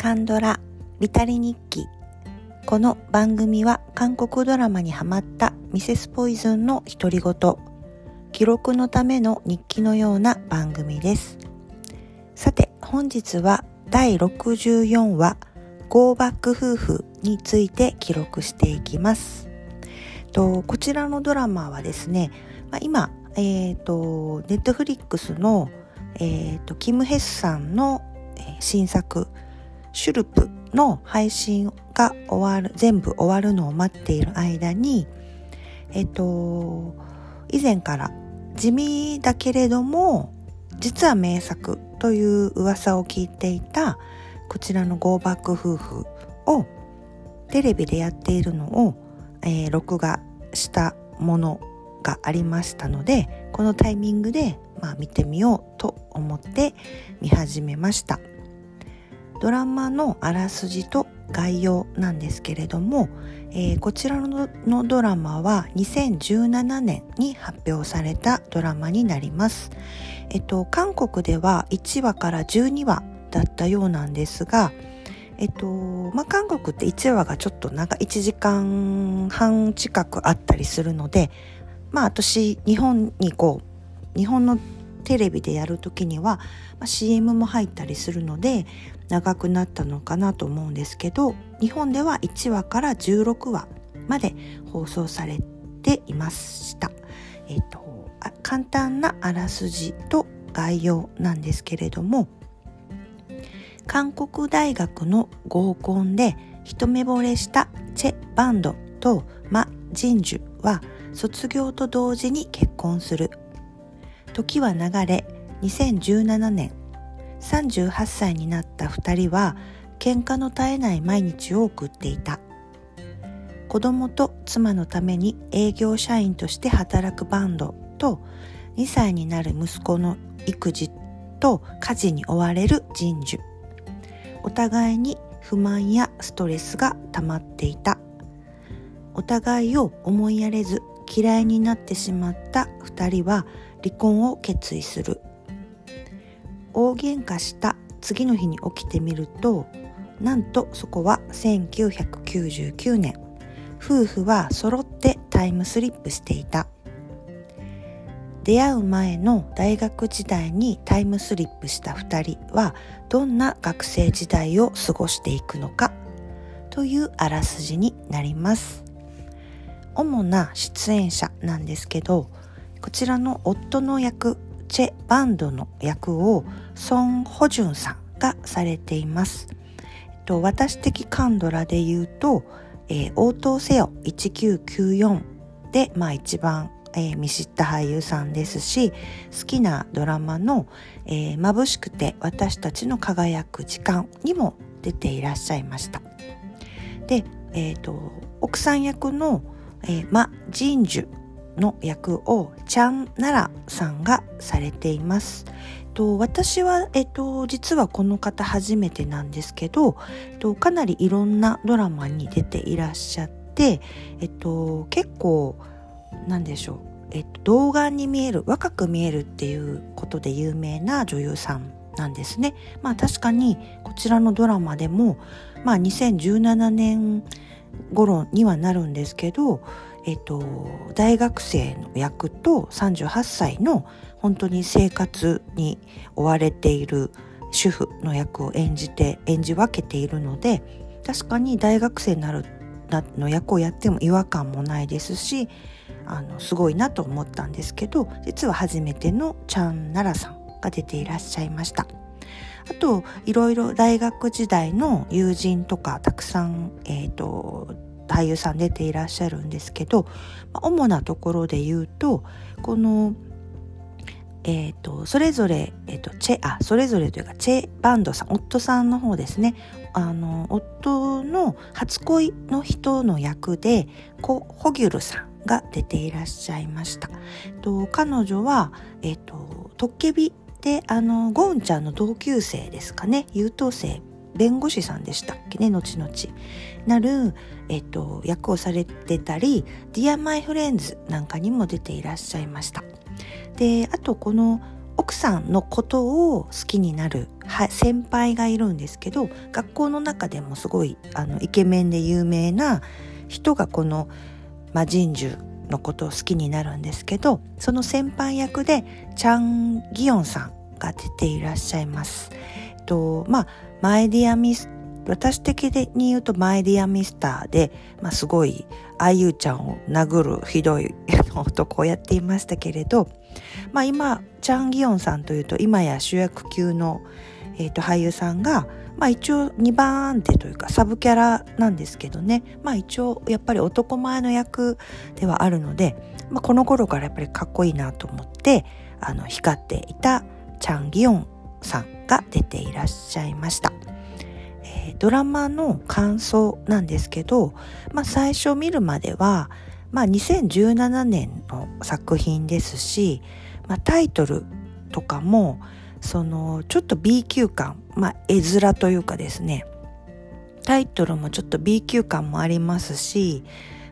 カンドラビタリ日記。この番組は韓国ドラマにハマったミセスポイズンの独り言。記録のための日記のような番組です。さて本日は第64話ゴーバック夫婦について記録していきます。とこちらのドラマはですね、まあ、今えっ、ー、とネットフリックスのえーと、キム・ヘスさんの、新作「シュルプ」の配信が終わる全部終わるのを待っている間にえっ、と以前から地味だけれども実は名作という噂を聞いていたこちらの「ゴーバック夫婦」をテレビでやっているのを、えー、録画したものがありましたのでこのタイミングで、まあ、見てみようと思って見始めました。ドラマのあらすじと概要なんですけれども、えー、こちらのドラマは2017年に発表されたドラマになります。えっと、韓国では1話から12話だったようなんですが、えっと、まあ、韓国って1話がちょっと長1時間半近くあったりするので、まあ私日本にこう日本のテレビでやる時には、まあ、CM も入ったりするので長くなったのかなと思うんですけど日本では1話から16話まで放送されていました。えっと、簡単なあらすじと概要なんですけれども韓国大学の合コンで一目惚れしたチェ・バンドとマ・ジンジュは卒業と同時に結婚する時は流れ2017年38歳になった2人は喧嘩の絶えない毎日を送っていた。子供と妻のために営業社員として働くバンドと2歳になる息子の育児と家事に追われる人樹。お互いに不満やストレスが溜まっていた。お互いを思いやれず嫌いになってしまった2人は離婚を決意する。大喧嘩した次の日に起きてみるとなんとそこは1999年。夫婦は揃ってタイムスリップしていた。出会う前の大学時代にタイムスリップした2人はどんな学生時代を過ごしていくのかというあらすじになります。主な出演者なんですけどこちらの夫の役チェ・バンドの役をソン・ホジュンさんがされています。えっと私的カンドラで言うと、えー、応答せよ1994で、まあ一番、えー、見知った俳優さんですし、好きなドラマの、えー、眩しくて私たちの輝く時間にも出ていらっしゃいました。で、えっ、ー、と、奥さん役のえー、マ・ジンジュの役をチャン・ナラさんがされています。と私は、えっと、実はこの方初めてなんですけど、えっと、かなりいろんなドラマに出ていらっしゃって、えっと、結構なんでしょう、えっと、童顔に見える若く見えるっていうことで有名な女優さんなんですね。まあ確かにこちらのドラマでも、まあ、2017年頃にはなるんですけど、えっと、大学生の役と38歳の本当に生活に追われている主婦の役を演じて演じ分けているので確かに大学生になるの役をやっても違和感もないですしあのすごいなと思ったんですけど実は初めてのチャン・ナラさんが出ていらっしゃいました。あといろいろ大学時代の友人とかたくさん、えーと、俳優さん出ていらっしゃるんですけど主なところで言うとこのえーと、それぞれ、えーと、チェあそれぞれというかチェ・バンドさん夫さんの方ですねあの夫の初恋の人の役でコ・ホギュルさんが出ていらっしゃいました。と彼女は、えーと、トッケビであのゴーンちゃんの同級生ですかね。優等生。弁護士さんでしたっけね。後々。なる、えっと、役をされてたり「Dear My Friends」なんかにも出ていらっしゃいました。であとこの奥さんのことを好きになる先輩がいるんですけど学校の中でもすごいあのイケメンで有名な人がこの、まあ、神樹のことを好きになるんですけどその先輩役でチャン・ギヨンさんが出ていらっしゃいます。えっとまあマイディアミス私的に言うとマイディアミスターで、まあ、すごいあゆちゃんを殴るひどい男をやっていましたけれど、まあ、今チャン・ギヨンさんというと今や主役級の、えー、と俳優さんが、まあ、一応2番手というかサブキャラなんですけどね、まあ、一応やっぱり男前の役ではあるので、まあ、この頃からやっぱりかっこいいなと思ってあの光っていたチャン・ギヨンさんが出ていらっしゃいました。えー、ドラマの感想なんですけど、まあ、最初見るまでは、まあ、2017年の作品ですし、まあ、タイトルとかもそのちょっと B 級感、まあ、絵面というかですねタイトルもちょっと B 級感もありますし、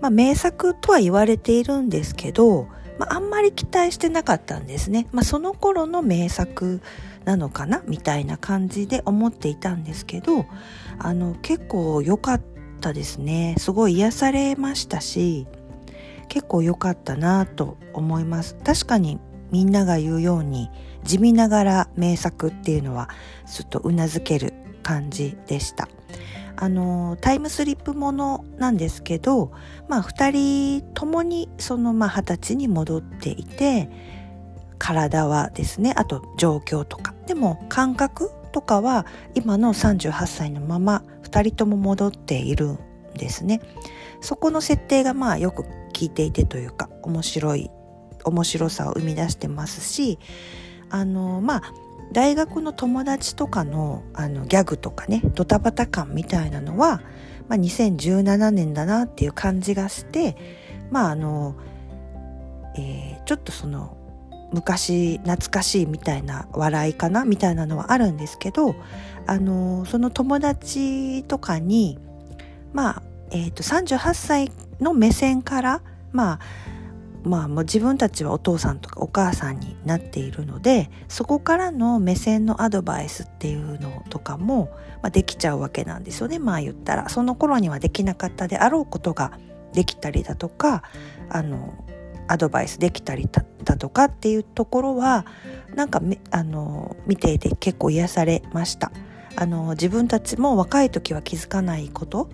まあ、名作とは言われているんですけど、まあ、あんまり期待してなかったんですね。まあ、その頃の名作なのかな？みたいな感じで思っていたんですけどあの結構良かったですね。すごい癒されましたし結構良かったなと思います。確かにみんなが言うように地味ながら名作っていうのはちょっとうなずける感じでした。あのタイムスリップものなんですけどまあ2人ともにそのまあ二十歳に戻っていて体はですねあと状況とか。でも感覚とかは今の38歳のまま2人とも戻っているんですね。そこの設定がまあよく聞いていてというか面白い面白さを生み出してますしあのまあ大学の友達とかのあのギャグとかねドタバタ感みたいなのは、まあ、2017年だなっていう感じがしてまああの、えー、ちょっとその昔懐かしいみたいな笑いかなみたいなのはあるんですけどあのその友達とかにまあ、えーと、38歳の目線からまあまあもう自分たちはお父さんとかお母さんになっているのでそこからの目線のアドバイスっていうのとかも、まあ、できちゃうわけなんですよね。まあ言ったらその頃にはできなかったであろうことができたりだとかあのアドバイスできたりだとかっていうところはなんかあの見ていて結構癒されました。あの自分たちも若い時は気づかないこと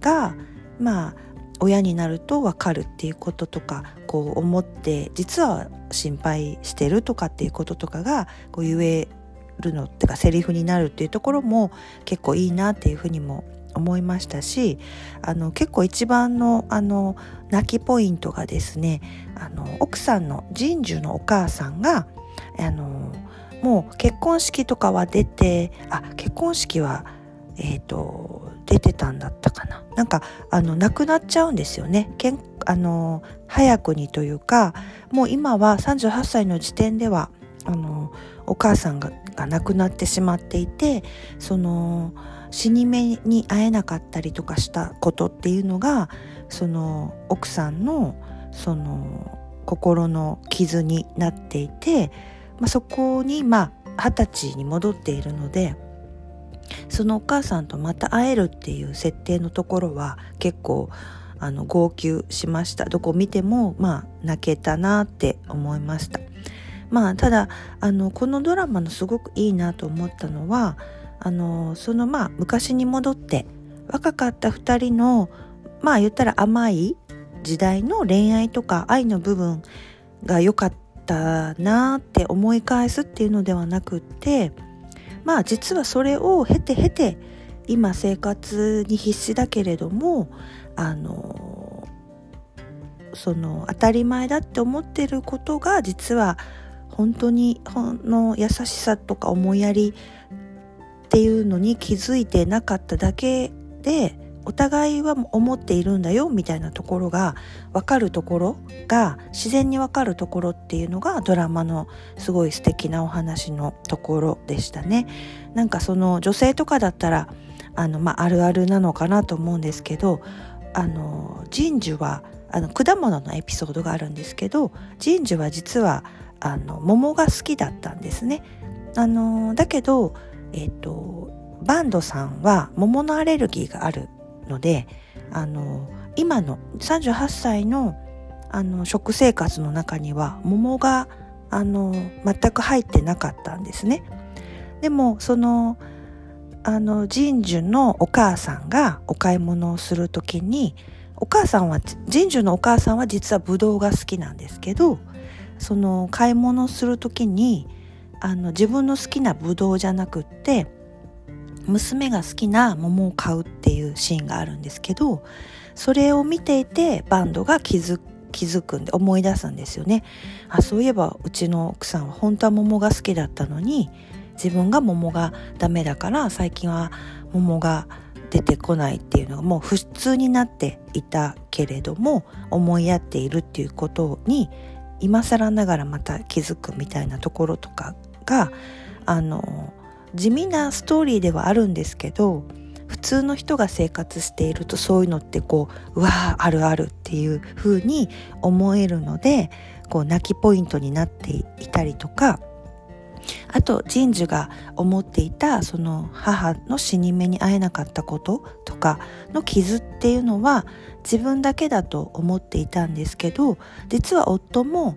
がまあ親になると分かるっていうこととかこう思って実は心配してるとかっていうこととかがこう言えるのっていうかセリフになるっていうところも結構いいなっていうふうにも思いましたしあの結構一番のあの泣きポイントがですねあの奥さんの神樹のお母さんがあのもう結婚式とかは出てあ結婚式はえっ、ー、とてたんだったかな。なんかあの亡くなっちゃうんですよね。けんあの早くにというかもう今は38歳の時点ではあのお母さんがが亡くなってしまっていてその死に目に会えなかったりとかしたことっていうのがその奥さんのその心の傷になっていて、まあ、そこにまあ二十歳に戻っているのでそのお母さんとまた会えるっていう設定のところは結構あの号泣しました。どこ見てもまあ泣けたなって思いました。まあただあのこのドラマのすごくいいなと思ったのはあのそのまあ昔に戻って若かった2人のまあ言ったら甘い時代の恋愛とか愛の部分が良かったなって思い返すっていうのではなくってまあ実はそれを経て経て今生活に必死だけれどもあのその当たり前だって思ってることが実は本当にほんの優しさとか思いやりっていうのに気づいてなかっただけでお互いは思っているんだよみたいなところが分かるところが自然に分かるところっていうのがドラマのすごい素敵なお話のところでしたね。なんかその女性とかだったらあの、まあ、あるあるなのかなと思うんですけどあの神樹はあの果物のエピソードがあるんですけど神樹は実はあの桃が好きだったんですね。あのだけどえっ、とバンドさんは桃のアレルギーがあるのであの今の38歳のあの食生活の中には桃があの全く入ってなかったんですね。でもそのあの神樹のお母さんがお買い物をする時にお母さんは神樹のお母さんは実はブドウが好きなんですけどその買い物する時にあの自分の好きなブドウじゃなくって娘が好きな桃を買うっていうシーンがあるんですけどそれを見ていてバンドが気づ気づくんで思い出すんですよね。あそういえばうちの奥さんは本当は桃が好きだったのに自分が桃がダメだから最近は桃が出てこないっていうのがもう普通になっていたけれども思いやっているっていうことに今更ながらまた気づくみたいなところとかがあの地味なストーリーではあるんですけど普通の人が生活しているとそういうのってこううわーあるあるっていう風に思えるのでこう泣きポイントになっていたりとかあと神樹が思っていたその母の死に目に会えなかったこととかの傷っていうのは自分だけだと思っていたんですけど実は夫も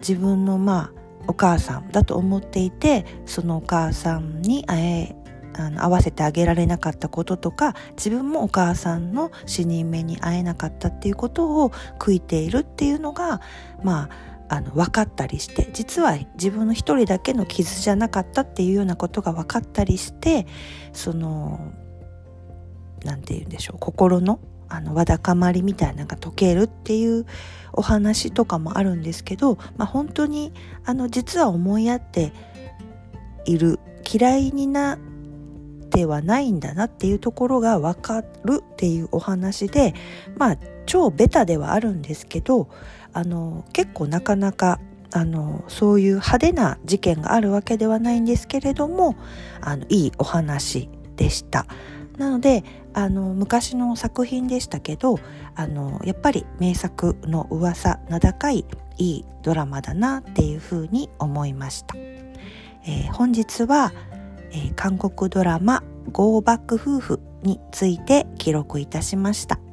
自分のまあお母さんだと思っていてそのお母さんに会えあの合わせてあげられなかったこととか自分もお母さんの死人目に会えなかったっていうことを悔いているっていうのがまああの分かったりして実は自分の一人だけの傷じゃなかったっていうようなことが分かったりしてその何て言うんでしょう心のあのわだかまりみたいなのが解けるっていうお話とかもあるんですけど、まあ、本当にあの実は思いやっている嫌いになってはないんだなっていうところが分かるっていうお話でまあ超ベタではあるんですけどあの結構なかなかあのそういう派手な事件があるわけではないんですけれどもあのいいお話でした。なのであの昔の作品でしたけどあのやっぱり名作の噂名高いいいドラマだなっていうふうに思いました、えー、本日は、えー、韓国ドラマ「ゴーバック夫婦」について記録いたしました。